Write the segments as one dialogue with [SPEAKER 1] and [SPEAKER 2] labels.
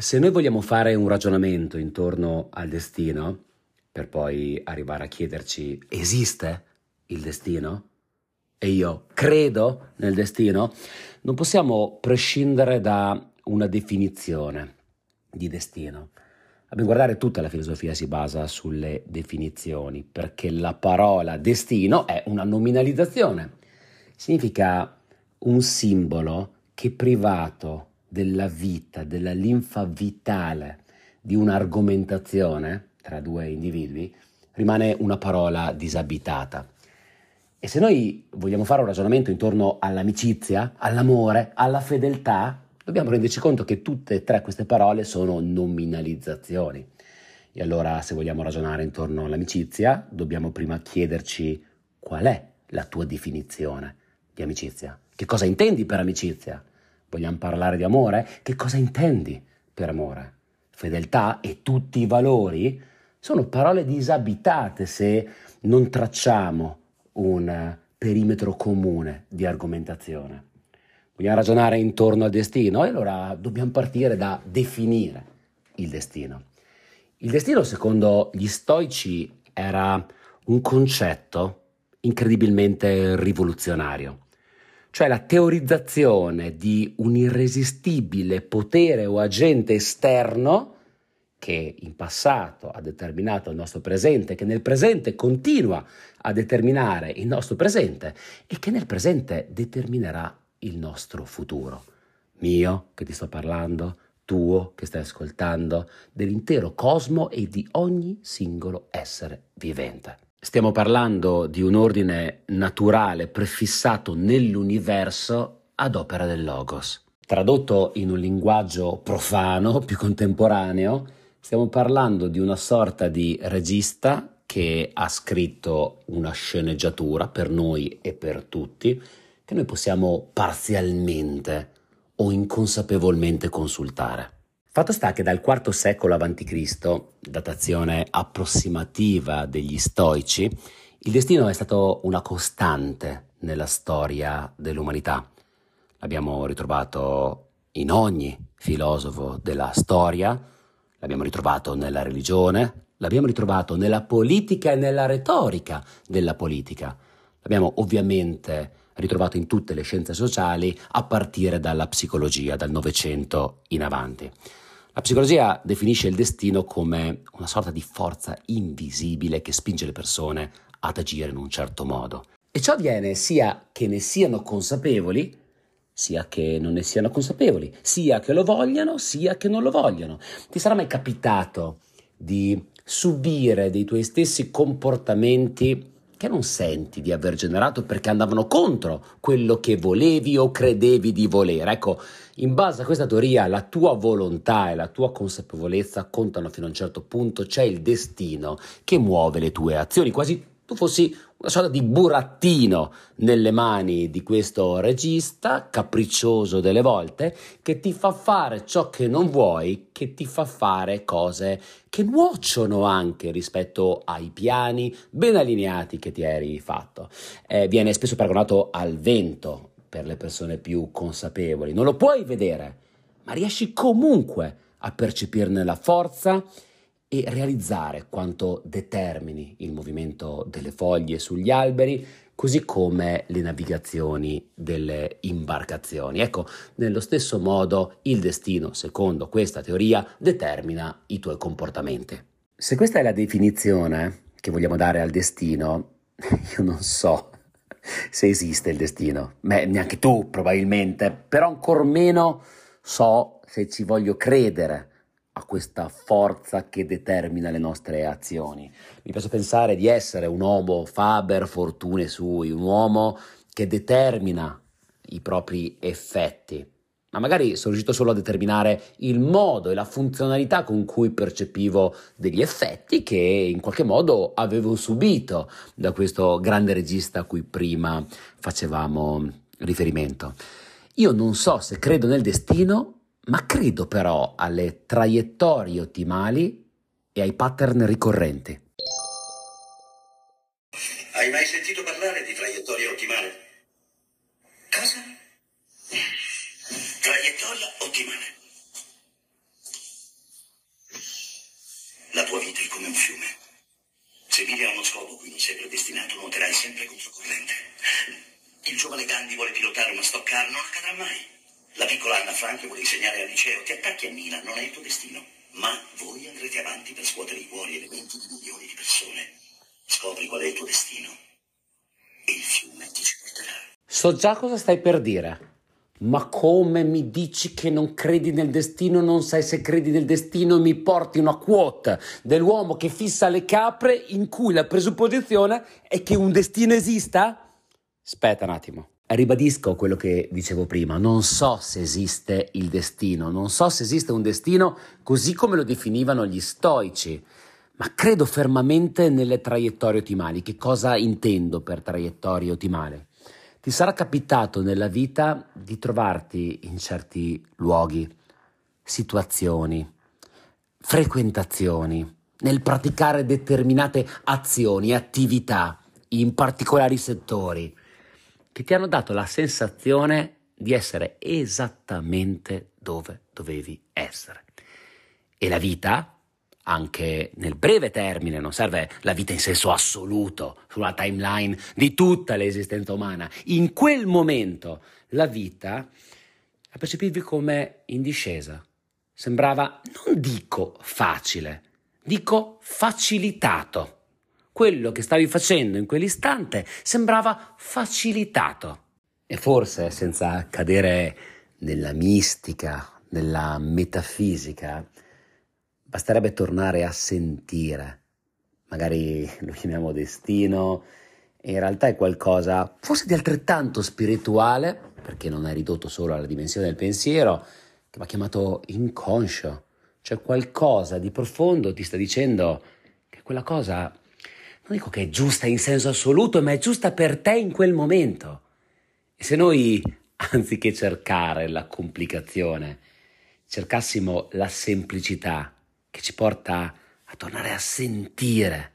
[SPEAKER 1] Se noi vogliamo fare un ragionamento intorno al destino, per poi arrivare a chiederci esiste il destino? E io credo nel destino? Non possiamo prescindere da una definizione di destino. A ben guardare tutta la filosofia si basa sulle definizioni, perché la parola destino è una nominalizzazione. Significa un simbolo che privato della vita, della linfa vitale di un'argomentazione tra due individui, rimane una parola disabitata. E se noi vogliamo fare un ragionamento intorno all'amicizia, all'amore, alla fedeltà, dobbiamo renderci conto che tutte e tre queste parole sono nominalizzazioni. E allora se vogliamo ragionare intorno all'amicizia, dobbiamo prima chiederci qual è la tua definizione di amicizia. Che cosa intendi per amicizia? Vogliamo parlare di amore? Che cosa intendi per amore? Fedeltà e tutti i valori sono parole disabitate se non tracciamo un perimetro comune di argomentazione. Vogliamo ragionare intorno al destino e allora dobbiamo partire da definire il destino. Il destino, secondo gli stoici, era un concetto incredibilmente rivoluzionario cioè la teorizzazione di un irresistibile potere o agente esterno che in passato ha determinato il nostro presente, che nel presente continua a determinare il nostro presente e che nel presente determinerà il nostro futuro. Mio che ti sto parlando, tuo che stai ascoltando, dell'intero cosmo e di ogni singolo essere vivente. Stiamo parlando di un ordine naturale prefissato nell'universo ad opera del Logos. Tradotto in un linguaggio profano, più contemporaneo, stiamo parlando di una sorta di regista che ha scritto una sceneggiatura per noi e per tutti, che noi possiamo parzialmente o inconsapevolmente consultare. Fatto sta che dal IV secolo a.C., datazione approssimativa degli stoici, il destino è stato una costante nella storia dell'umanità. L'abbiamo ritrovato in ogni filosofo della storia, l'abbiamo ritrovato nella religione, l'abbiamo ritrovato nella politica e nella retorica della politica. L'abbiamo ovviamente ritrovato in tutte le scienze sociali a partire dalla psicologia, dal Novecento in avanti. La psicologia definisce il destino come una sorta di forza invisibile che spinge le persone ad agire in un certo modo. E ciò avviene sia che ne siano consapevoli, sia che non ne siano consapevoli, sia che lo vogliano, sia che non lo vogliano. Ti sarà mai capitato di subire dei tuoi stessi comportamenti che non senti di aver generato? Perché andavano contro quello che volevi o credevi di volere. Ecco, in base a questa teoria la tua volontà e la tua consapevolezza contano fino a un certo punto, c'è il destino che muove le tue azioni, quasi tu fossi una sorta di burattino nelle mani di questo regista, capriccioso delle volte, che ti fa fare ciò che non vuoi, che ti fa fare cose che nuociono anche rispetto ai piani ben allineati che ti eri fatto. Eh, viene spesso paragonato al vento per le persone più consapevoli. Non lo puoi vedere, ma riesci comunque a percepirne la forza e realizzare quanto determini il movimento delle foglie sugli alberi, così come le navigazioni delle imbarcazioni. Ecco, nello stesso modo il destino, secondo questa teoria, determina i tuoi comportamenti. Se questa è la definizione che vogliamo dare al destino, io non so se esiste il destino, Beh, neanche tu probabilmente, però ancor meno so se ci voglio credere a questa forza che determina le nostre azioni. Mi piace pensare di essere un uomo faber fortune sui, un uomo che determina i propri effetti, ma magari sono riuscito solo a determinare il modo e la funzionalità con cui percepivo degli effetti che in qualche modo avevo subito da questo grande regista a cui prima facevamo riferimento. Io non so se credo nel destino ma credo però alle traiettorie ottimali e ai pattern ricorrenti.
[SPEAKER 2] Hai mai sentito parlare di traiettoria ottimale? Cosa? Traiettoria ottimale. La tua vita è come un fiume. Se vivi a uno scopo cui non sei predestinato, nuoterai sempre controcorrente. Il giovane Gandhi vuole pilotare una stock car, non accadrà mai. La piccola Anna Frank vuole insegnare al liceo, ti attacchi a Mina, non è il tuo destino. Ma voi andrete avanti per scuotere i cuori e le menti di milioni di persone. Scopri qual è il tuo destino. E il fiume ti ci porterà.
[SPEAKER 1] So già cosa stai per dire. Ma come mi dici che non credi nel destino, non sai se credi nel destino e mi porti una quote dell'uomo che fissa le capre in cui la presupposizione è che un destino esista? Aspetta un attimo. Ribadisco quello che dicevo prima, non so se esiste il destino, non so se esiste un destino così come lo definivano gli stoici, ma credo fermamente nelle traiettorie ottimali. Che cosa intendo per traiettorie ottimali? Ti sarà capitato nella vita di trovarti in certi luoghi, situazioni, frequentazioni, nel praticare determinate azioni, attività in particolari settori, che ti hanno dato la sensazione di essere esattamente dove dovevi essere. E la vita anche nel breve termine, non serve la vita in senso assoluto, sulla timeline di tutta l'esistenza umana. In quel momento la vita la percepivi come in discesa. Sembrava, non dico facile, dico facilitato. Quello che stavi facendo in quell'istante sembrava facilitato. E forse, senza cadere nella mistica, nella metafisica, Basterebbe tornare a sentire, magari lo chiamiamo destino, in realtà è qualcosa forse di altrettanto spirituale, perché non è ridotto solo alla dimensione del pensiero, che va chiamato inconscio, cioè qualcosa di profondo ti sta dicendo che quella cosa, non dico che è giusta in senso assoluto, ma è giusta per te in quel momento. E se noi, anziché cercare la complicazione, cercassimo la semplicità, che ci porta a tornare a sentire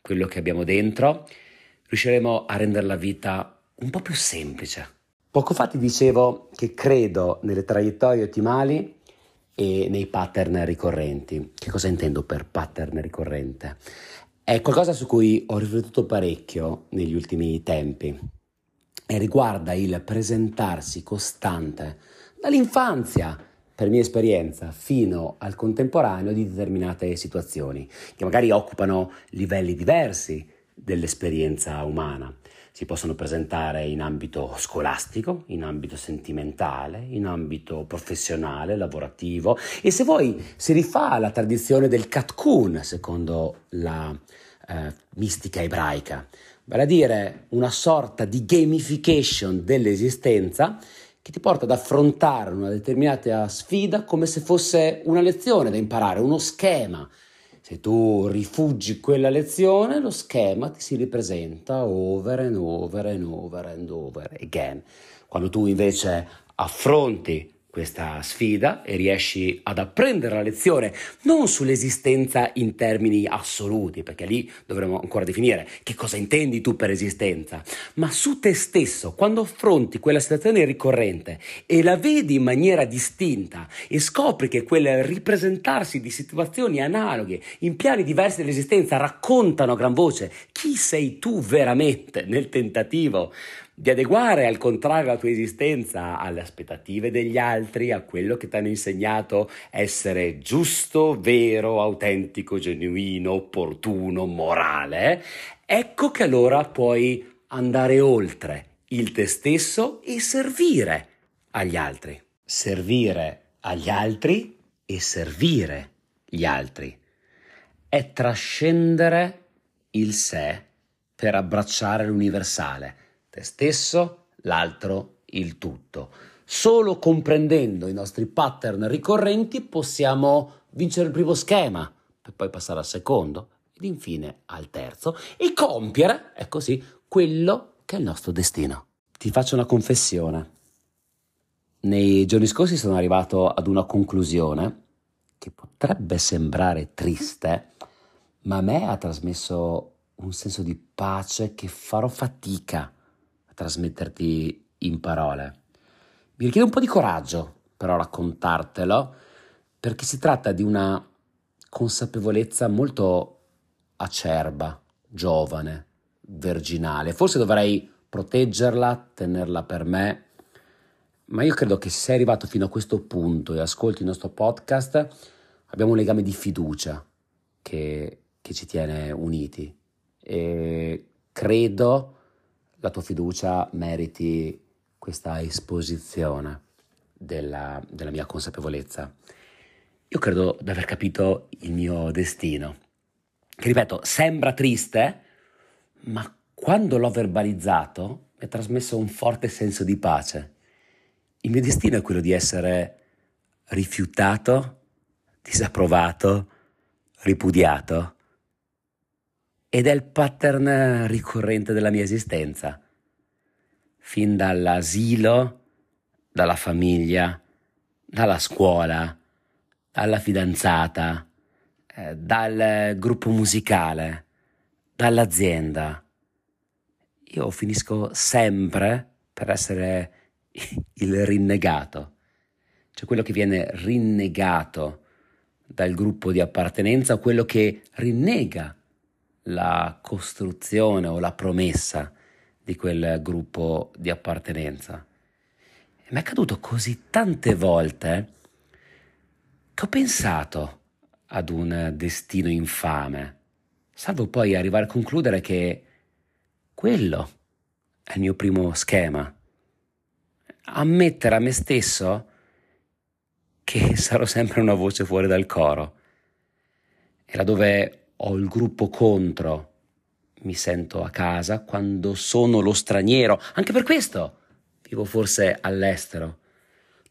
[SPEAKER 1] quello che abbiamo dentro, riusciremo a rendere la vita un po' più semplice. Poco fa ti dicevo che credo nelle traiettorie ottimali e nei pattern ricorrenti. Che cosa intendo per pattern ricorrente? È qualcosa su cui ho riflettuto parecchio negli ultimi tempi e riguarda il presentarsi costante dall'infanzia per mia esperienza, fino al contemporaneo di determinate situazioni, che magari occupano livelli diversi dell'esperienza umana. Si possono presentare in ambito scolastico, in ambito sentimentale, in ambito professionale, lavorativo e se vuoi si rifà alla tradizione del Katkun, secondo la eh, mistica ebraica, vale a dire una sorta di gamification dell'esistenza che ti porta ad affrontare una determinata sfida come se fosse una lezione da imparare, uno schema. Se tu rifugi quella lezione, lo schema ti si ripresenta over and over and over and over again. Quando tu invece affronti questa sfida e riesci ad apprendere la lezione non sull'esistenza in termini assoluti, perché lì dovremmo ancora definire che cosa intendi tu per esistenza, ma su te stesso, quando affronti quella situazione ricorrente e la vedi in maniera distinta e scopri che quel ripresentarsi di situazioni analoghe in piani diversi dell'esistenza raccontano a gran voce chi sei tu veramente nel tentativo di adeguare al contrario la tua esistenza alle aspettative degli altri, a quello che ti hanno insegnato essere giusto, vero, autentico, genuino, opportuno, morale, ecco che allora puoi andare oltre il te stesso e servire agli altri. Servire agli altri e servire gli altri. È trascendere il sé per abbracciare l'universale te stesso, l'altro, il tutto. Solo comprendendo i nostri pattern ricorrenti possiamo vincere il primo schema, per poi passare al secondo ed infine al terzo e compiere, è così, quello che è il nostro destino. Ti faccio una confessione. Nei giorni scorsi sono arrivato ad una conclusione che potrebbe sembrare triste, ma a me ha trasmesso un senso di pace che farò fatica trasmetterti in parole. Mi richiede un po' di coraggio però raccontartelo, perché si tratta di una consapevolezza molto acerba, giovane, virginale. Forse dovrei proteggerla, tenerla per me, ma io credo che se sei arrivato fino a questo punto e ascolti il nostro podcast, abbiamo un legame di fiducia che, che ci tiene uniti e credo la tua fiducia meriti questa esposizione della, della mia consapevolezza. Io credo di aver capito il mio destino, che ripeto, sembra triste, ma quando l'ho verbalizzato mi ha trasmesso un forte senso di pace. Il mio destino è quello di essere rifiutato, disapprovato, ripudiato ed è il pattern ricorrente della mia esistenza. Fin dall'asilo, dalla famiglia, dalla scuola, dalla fidanzata, eh, dal gruppo musicale, dall'azienda. Io finisco sempre per essere il rinnegato, cioè quello che viene rinnegato dal gruppo di appartenenza o quello che rinnega la costruzione o la promessa di quel gruppo di appartenenza. E mi è accaduto così tante volte che ho pensato ad un destino infame, salvo poi arrivare a concludere che quello è il mio primo schema. Ammettere a me stesso che sarò sempre una voce fuori dal coro. E laddove ho il gruppo contro, mi sento a casa quando sono lo straniero. Anche per questo vivo forse all'estero.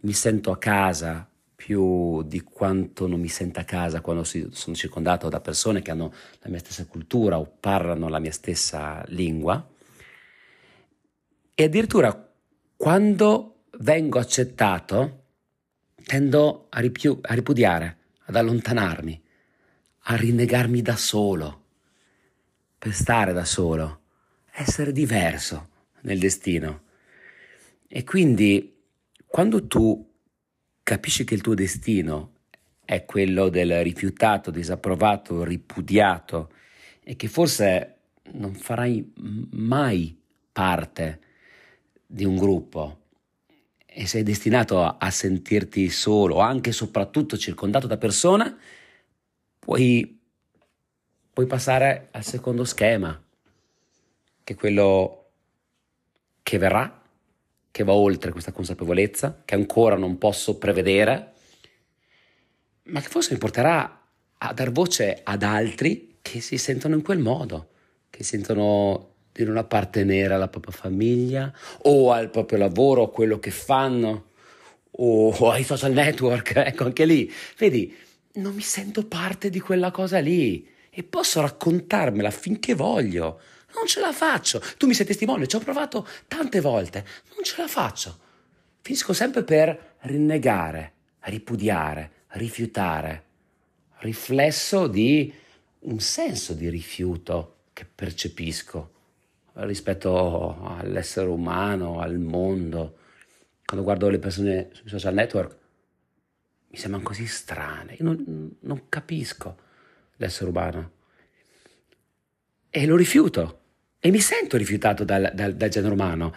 [SPEAKER 1] Mi sento a casa più di quanto non mi senta a casa quando sono circondato da persone che hanno la mia stessa cultura o parlano la mia stessa lingua. E addirittura quando vengo accettato, tendo a, ripiu- a ripudiare, ad allontanarmi a rinnegarmi da solo, per stare da solo, essere diverso nel destino. E quindi quando tu capisci che il tuo destino è quello del rifiutato, disapprovato, ripudiato e che forse non farai mai parte di un gruppo e sei destinato a, sentirti solo, anche e soprattutto circondato da persone, puoi, puoi passare al secondo schema, che è quello che verrà, che va oltre questa consapevolezza, che ancora non posso prevedere, ma che forse mi porterà a dar voce ad altri che si sentono in quel modo, che sentono di non appartenere alla propria famiglia o al proprio lavoro, a quello che fanno o ai social network, ecco anche lì, vedi, non mi sento parte di quella cosa lì e posso raccontarmela finché voglio. Non ce la faccio. Tu mi sei testimone, ci ho provato tante volte. Non ce la faccio. Finisco sempre per rinnegare, ripudiare, rifiutare. Riflesso di un senso di rifiuto che percepisco rispetto all'essere umano, al mondo. Quando guardo le persone sui social network mi sembrano così strane, io non, non capisco l'essere umano. E lo rifiuto, e mi sento rifiutato dal, dal, dal genere umano.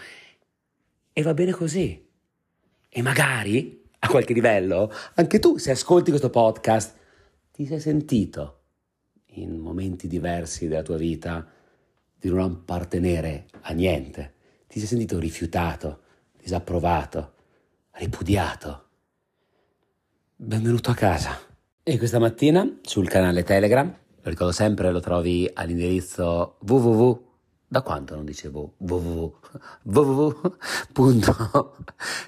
[SPEAKER 1] E va bene così. E magari, a qualche livello, anche tu, se ascolti questo podcast, ti sei sentito in momenti diversi della tua vita di non appartenere a niente. Ti sei sentito rifiutato, disapprovato, ripudiato benvenuto a casa. E questa mattina sul canale Telegram, lo ricordo sempre, lo trovi all'indirizzo www. Da quanto non dicevo www?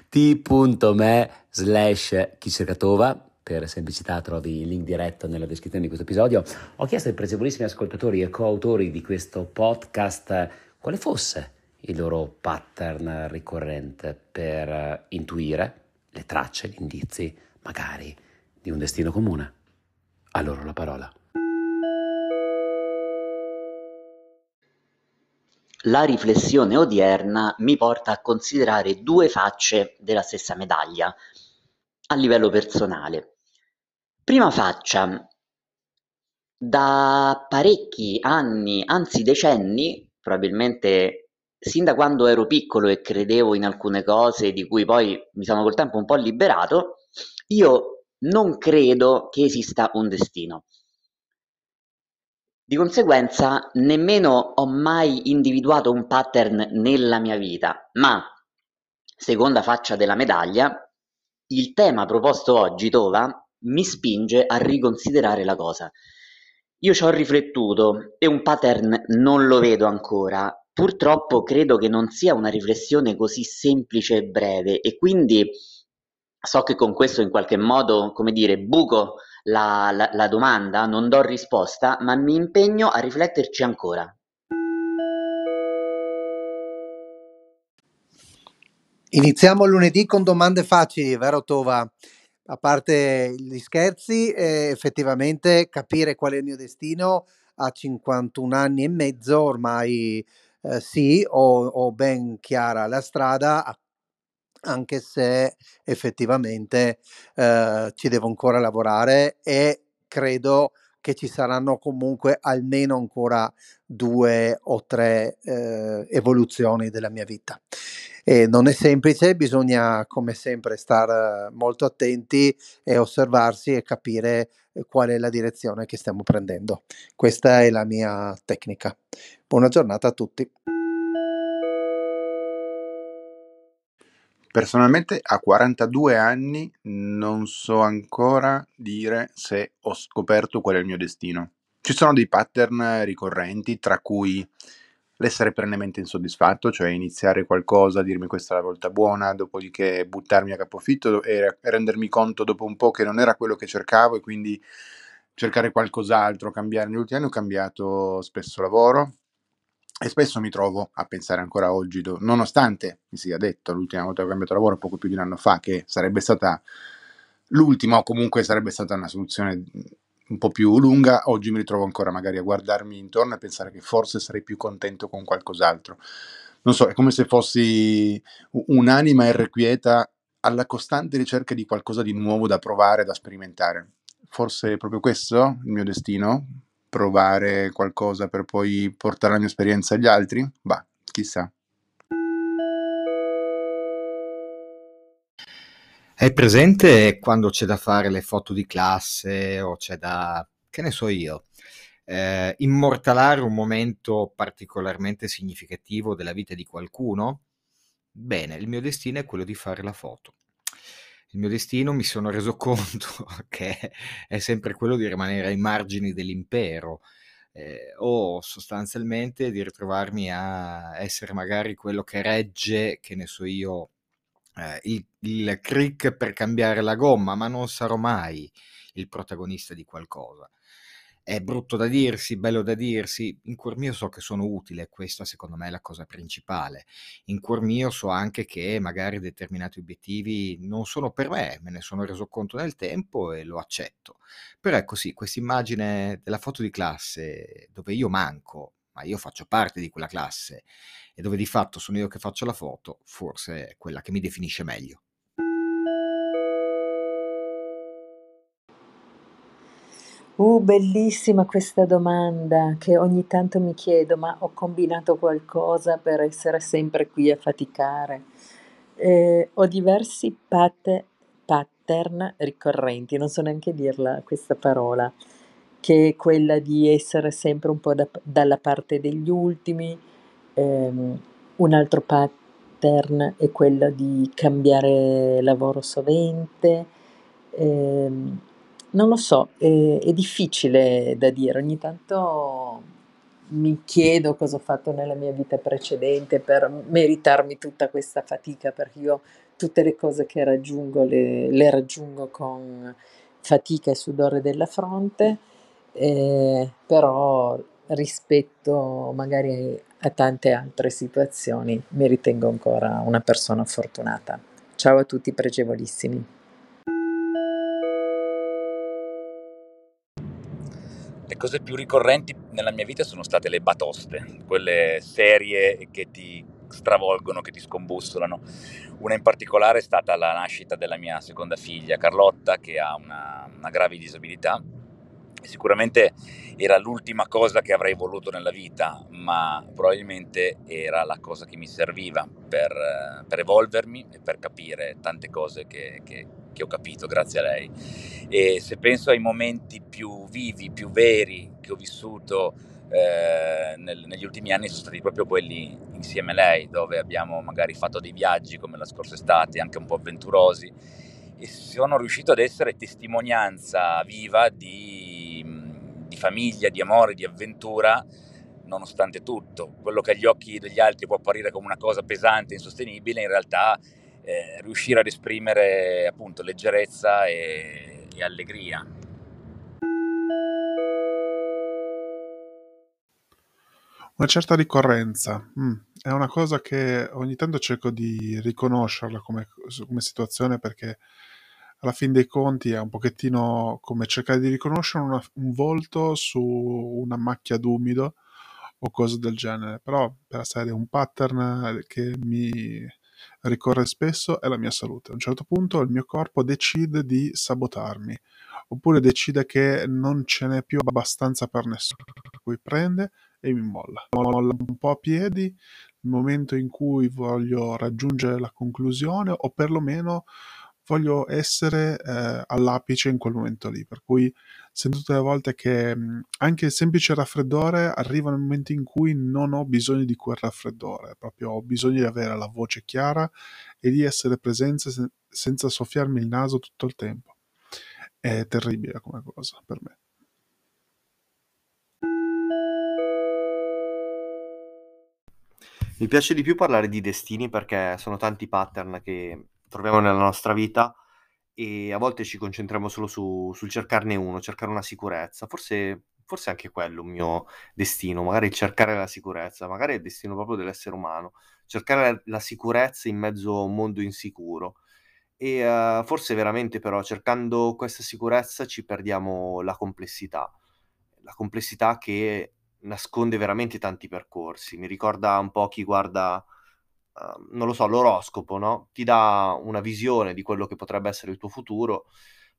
[SPEAKER 1] www.t.me slash chicercatova per semplicità trovi il link diretto nella descrizione di questo episodio. Ho chiesto ai pregevolissimi ascoltatori e coautori di questo podcast quale fosse il loro pattern ricorrente per intuire le tracce, gli indizi magari di un destino comune. A loro la parola.
[SPEAKER 3] La riflessione odierna mi porta a considerare due facce della stessa medaglia a livello personale. Prima faccia, Da parecchi anni, anzi decenni, probabilmente sin da quando ero piccolo e credevo in alcune cose di cui poi mi sono col tempo un po' liberato, io non credo che esista un destino. Di conseguenza nemmeno ho mai individuato un pattern nella mia vita, ma, seconda faccia della medaglia, il tema proposto oggi, Tova, mi spinge a riconsiderare la cosa. Io ci ho riflettuto e un pattern non lo vedo ancora. Purtroppo credo che non sia una riflessione così semplice e breve e quindi so che con questo in qualche modo, come dire, buco la, la, la domanda, non do risposta, ma mi impegno a rifletterci ancora.
[SPEAKER 4] Iniziamo lunedì con domande facili, vero Tova? A parte gli scherzi, eh, effettivamente capire qual è il mio destino a 51 anni e mezzo ormai eh, sì, ho, ho, ben chiara la strada, anche se effettivamente eh, ci devo ancora lavorare e credo che ci saranno comunque almeno ancora due o tre eh, evoluzioni della mia vita. E non è semplice, bisogna come sempre stare molto attenti e osservarsi e capire eh, qual è la direzione che stiamo prendendo. Questa è la mia tecnica. Buona giornata a tutti.
[SPEAKER 5] Personalmente a 42 anni non so ancora dire se ho scoperto qual è il mio destino. Ci sono dei pattern ricorrenti, tra cui l'essere perennemente insoddisfatto, cioè iniziare qualcosa, dirmi questa è la volta buona, dopodiché buttarmi a capofitto e rendermi conto dopo un po' che non era quello che cercavo e quindi cercare qualcos'altro, cambiare. Negli ultimi anni ho cambiato spesso lavoro, e spesso mi trovo a pensare ancora oggi, nonostante mi sia detto l'ultima volta che ho cambiato lavoro, poco più di un anno fa, che sarebbe stata l'ultima o comunque sarebbe stata una soluzione un po' più lunga, oggi mi ritrovo ancora magari a guardarmi intorno e pensare che forse sarei più contento con qualcos'altro. Non so, è come se fossi un'anima irrequieta alla costante ricerca di qualcosa di nuovo da provare, da sperimentare. Forse è proprio questo il mio destino? Provare qualcosa per poi portare la mia esperienza agli altri? Bah, chissà.
[SPEAKER 6] Hai presente quando c'è da fare le foto di classe o c'è da, che ne so io, eh, immortalare un momento particolarmente significativo della vita di qualcuno? Bene, il mio destino è quello di fare la foto il mio destino mi sono reso conto che è sempre quello di rimanere ai margini dell'impero eh, o sostanzialmente di ritrovarmi a essere magari quello che regge, che ne so io, eh, il, il crick per cambiare la gomma, ma non sarò mai il protagonista di qualcosa è brutto da dirsi, bello da dirsi, in cuor mio so che sono utile, questa secondo me è la cosa principale. In cuor mio so anche che magari determinati obiettivi non sono per me, me ne sono reso conto nel tempo e lo accetto. Però ecco sì, questa immagine della foto di classe dove io manco, ma io faccio parte di quella classe e dove di fatto sono io che faccio la foto, forse è quella che mi definisce meglio.
[SPEAKER 7] Uh, bellissima questa domanda che ogni tanto mi chiedo, ma ho combinato qualcosa per essere sempre qui a faticare? Eh, ho diversi pat- pattern ricorrenti, non so neanche dirla questa parola, che è quella di essere sempre un po' da- dalla parte degli ultimi, ehm, un altro pattern è quello di cambiare lavoro sovente. ehm, non lo so, è, è difficile da dire. Ogni tanto mi chiedo cosa ho fatto nella mia vita precedente per meritarmi tutta questa fatica, perché io tutte le cose che raggiungo le, le raggiungo con fatica e sudore della fronte, eh, però rispetto magari a tante altre situazioni mi ritengo ancora una persona fortunata. Ciao a tutti pregevolissimi.
[SPEAKER 8] Le cose più ricorrenti nella mia vita sono state le batoste, quelle serie che ti stravolgono, che ti scombussolano. Una in particolare è stata la nascita della mia seconda figlia, Carlotta, che ha una, una grave disabilità Sicuramente era l'ultima cosa che avrei voluto nella vita, ma probabilmente era la cosa che mi serviva per, per evolvermi e per capire tante cose che, che, che ho capito grazie a lei. E se penso ai momenti più vivi, più veri che ho vissuto eh, nel, negli ultimi anni sono stati proprio quelli insieme a lei, dove abbiamo magari fatto dei viaggi come la scorsa estate, anche un po' avventurosi, e sono riuscito ad essere testimonianza viva di, di famiglia, di amore, di avventura, nonostante tutto. Quello che agli occhi degli altri può apparire come una cosa pesante, insostenibile, in realtà eh, riuscire ad esprimere appunto leggerezza e, e allegria.
[SPEAKER 9] Una certa ricorrenza, mh, è una cosa che ogni tanto cerco di riconoscerla come, come situazione perché alla fin dei conti è un pochettino come cercare di riconoscere una- un volto su una macchia d'umido o cose del genere, però per la serie un pattern che mi ricorre spesso è la mia salute. A un certo punto il mio corpo decide di sabotarmi, oppure decide che non ce n'è più abbastanza per nessuno, per cui prende e mi molla. Molla un po' a piedi nel momento in cui voglio raggiungere la conclusione o perlomeno voglio essere eh, all'apice in quel momento lì. Per cui sento tutte le volte che mh, anche il semplice raffreddore arriva nel momento in cui non ho bisogno di quel raffreddore, proprio ho bisogno di avere la voce chiara e di essere presente sen- senza soffiarmi il naso tutto il tempo. È terribile come cosa per me.
[SPEAKER 10] Mi piace di più parlare di destini perché sono tanti pattern che troviamo nella nostra vita e a volte ci concentriamo solo su, sul cercarne uno, cercare una sicurezza. Forse, forse anche quello è un mio destino, magari cercare la sicurezza, magari è il destino proprio dell'essere umano, cercare la, la sicurezza in mezzo a un mondo insicuro. E uh, forse veramente però cercando questa sicurezza ci perdiamo la complessità, la complessità che nasconde veramente tanti percorsi. Mi ricorda un po' chi guarda, uh, non lo so, l'oroscopo, no? Ti dà una visione di quello che potrebbe essere il tuo futuro,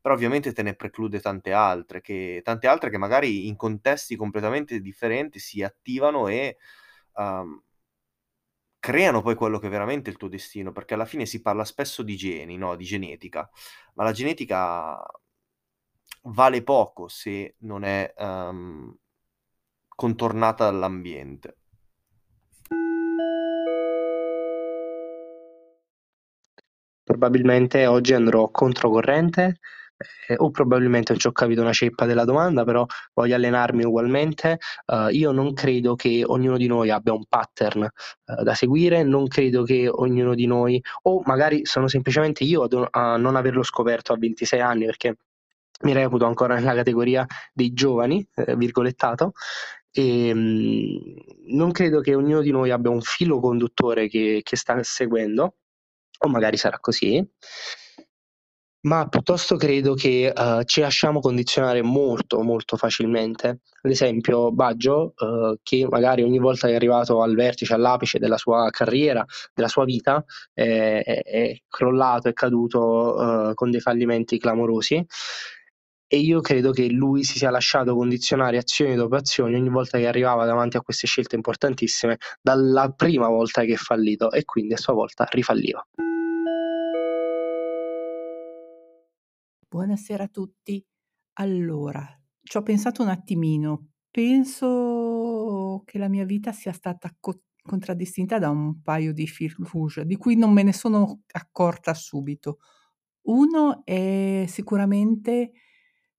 [SPEAKER 10] però ovviamente te ne preclude tante altre, che, tante altre che magari in contesti completamente differenti si attivano e um, creano poi quello che è veramente il tuo destino, perché alla fine si parla spesso di geni, no? Di genetica, ma la genetica vale poco se non è um, contornata dall'ambiente.
[SPEAKER 11] Probabilmente oggi andrò controcorrente eh, o probabilmente non ci ho capito una ceppa della domanda, però voglio allenarmi ugualmente. Uh, io non credo che ognuno di noi abbia un pattern uh, da seguire, non credo che ognuno di noi, o magari sono semplicemente io a non averlo scoperto a 26 anni, perché mi reputo ancora nella categoria dei giovani, eh, virgolettato, e mh, mm, non credo che ognuno di noi abbia un filo conduttore che, che sta seguendo, o magari sarà così, ma piuttosto credo che uh, ci lasciamo condizionare molto, molto facilmente. Ad esempio, Baggio, uh, che magari ogni volta che è arrivato al vertice, all'apice della sua carriera, della sua vita, è, è, è crollato, è caduto uh, con dei fallimenti clamorosi e io credo che lui si sia lasciato condizionare azioni dopo azioni ogni volta che arrivava davanti a queste scelte importantissime dalla prima volta che è fallito e quindi a sua volta rifalliva.
[SPEAKER 12] Buonasera a tutti. Allora, ci ho pensato un attimino. Penso che la mia vita sia stata co- contraddistinta da un paio di fil rouge, di cui non me ne sono accorta subito. Uno è sicuramente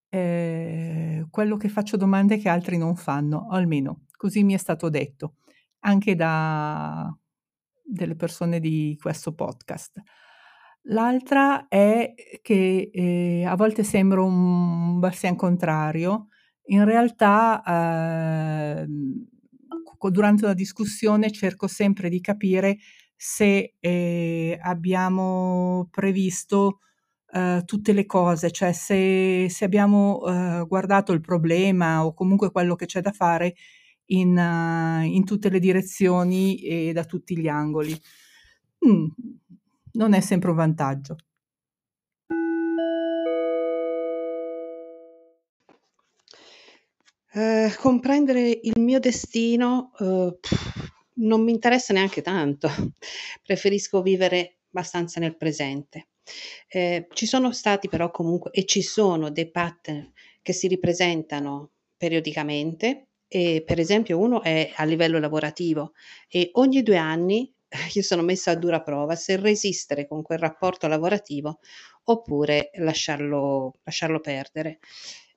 [SPEAKER 12] eh, quello che faccio domande che altri non fanno, o almeno così mi è stato detto, anche da delle persone di questo podcast. L'altra è che eh, a volte sembra un Bastien contrario, in realtà eh, durante una discussione cerco sempre di capire se eh, abbiamo previsto eh, tutte le cose, cioè se, se abbiamo eh, guardato il problema o comunque quello che c'è da fare in, uh, in tutte le direzioni e da tutti gli angoli. Mm, non è sempre un vantaggio.
[SPEAKER 13] Eh, comprendere il mio destino, eh, non mi interessa neanche tanto. Preferisco vivere abbastanza nel presente. Eh, ci sono stati però comunque e ci sono dei pattern che si ripresentano periodicamente e per esempio uno è a livello lavorativo e ogni due anni io sono messa a dura prova se resistere con quel rapporto lavorativo oppure lasciarlo, lasciarlo perdere.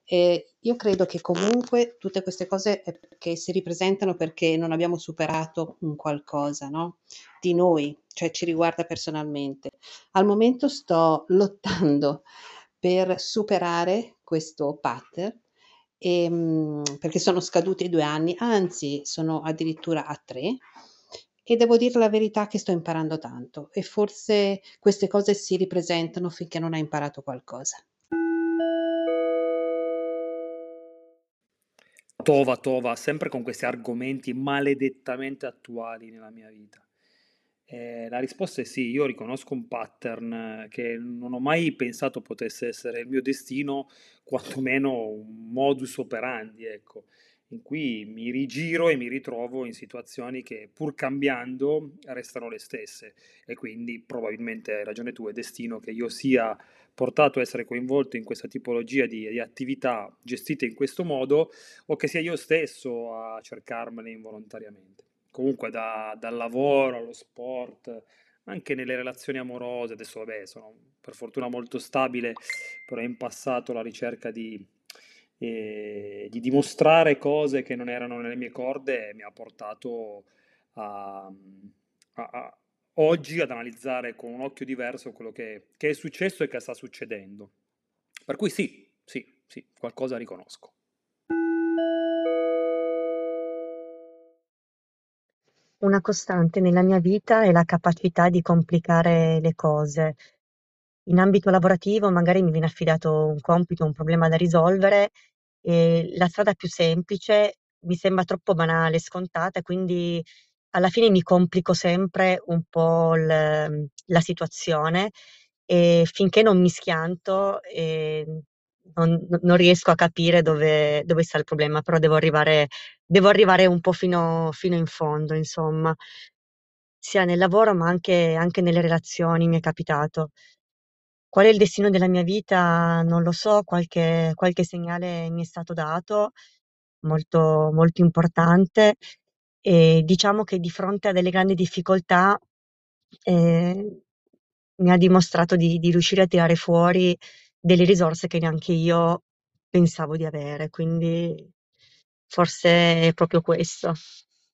[SPEAKER 13] E io credo che comunque tutte queste cose perché si ripresentano perché non abbiamo superato un qualcosa, no? Di noi, cioè ci riguarda personalmente. Al momento sto lottando per superare questo pattern e, mm, perché sono scaduti due anni, anzi sono addirittura a tre e devo dire la verità che sto imparando tanto e forse queste cose si ripresentano finché non hai imparato qualcosa.
[SPEAKER 14] Tova, tova, sempre con questi argomenti maledettamente attuali nella mia vita. Eh, la risposta è sì, io riconosco un pattern che non ho mai pensato potesse essere il mio destino, quantomeno un modus operandi, ecco, in cui mi rigiro e mi ritrovo in situazioni che pur cambiando restano le stesse e quindi probabilmente hai ragione tu, è destino che io sia portato a essere coinvolto in questa tipologia di, di attività gestite in questo modo o che sia io stesso a cercarmene involontariamente. Comunque da, dal lavoro allo sport, anche nelle relazioni amorose, adesso vabbè sono per fortuna molto stabile, però in passato la ricerca di, eh, di dimostrare cose che non erano nelle mie corde mi ha portato a, a, a oggi ad analizzare con un occhio diverso quello che, che, è successo e che sta succedendo. Per cui sì, sì, sì, qualcosa riconosco.
[SPEAKER 15] Una costante nella mia vita è la capacità di complicare le cose. In ambito lavorativo magari mi viene affidato un compito, un problema da risolvere e la strada più semplice mi sembra troppo banale, scontata, quindi alla fine mi complico sempre un po' l la situazione e finché non mi schianto, ehm, non non riesco a capire dove dove sta il problema, però devo arrivare devo arrivare un po' fino fino in fondo, insomma. Sia nel lavoro ma anche anche nelle relazioni mi è capitato. Qual è il destino della mia vita non lo so, qualche qualche segnale mi è stato dato, molto molto importante e diciamo che di fronte a delle grandi difficoltà, ehm, mi ha dimostrato di di riuscire a tirare fuori delle risorse che neanche io pensavo di avere, quindi forse è proprio questo.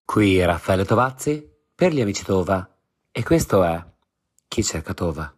[SPEAKER 1] Qui Raffaele Tovazzi per gli amici Tova e questo è Chi cerca Tova.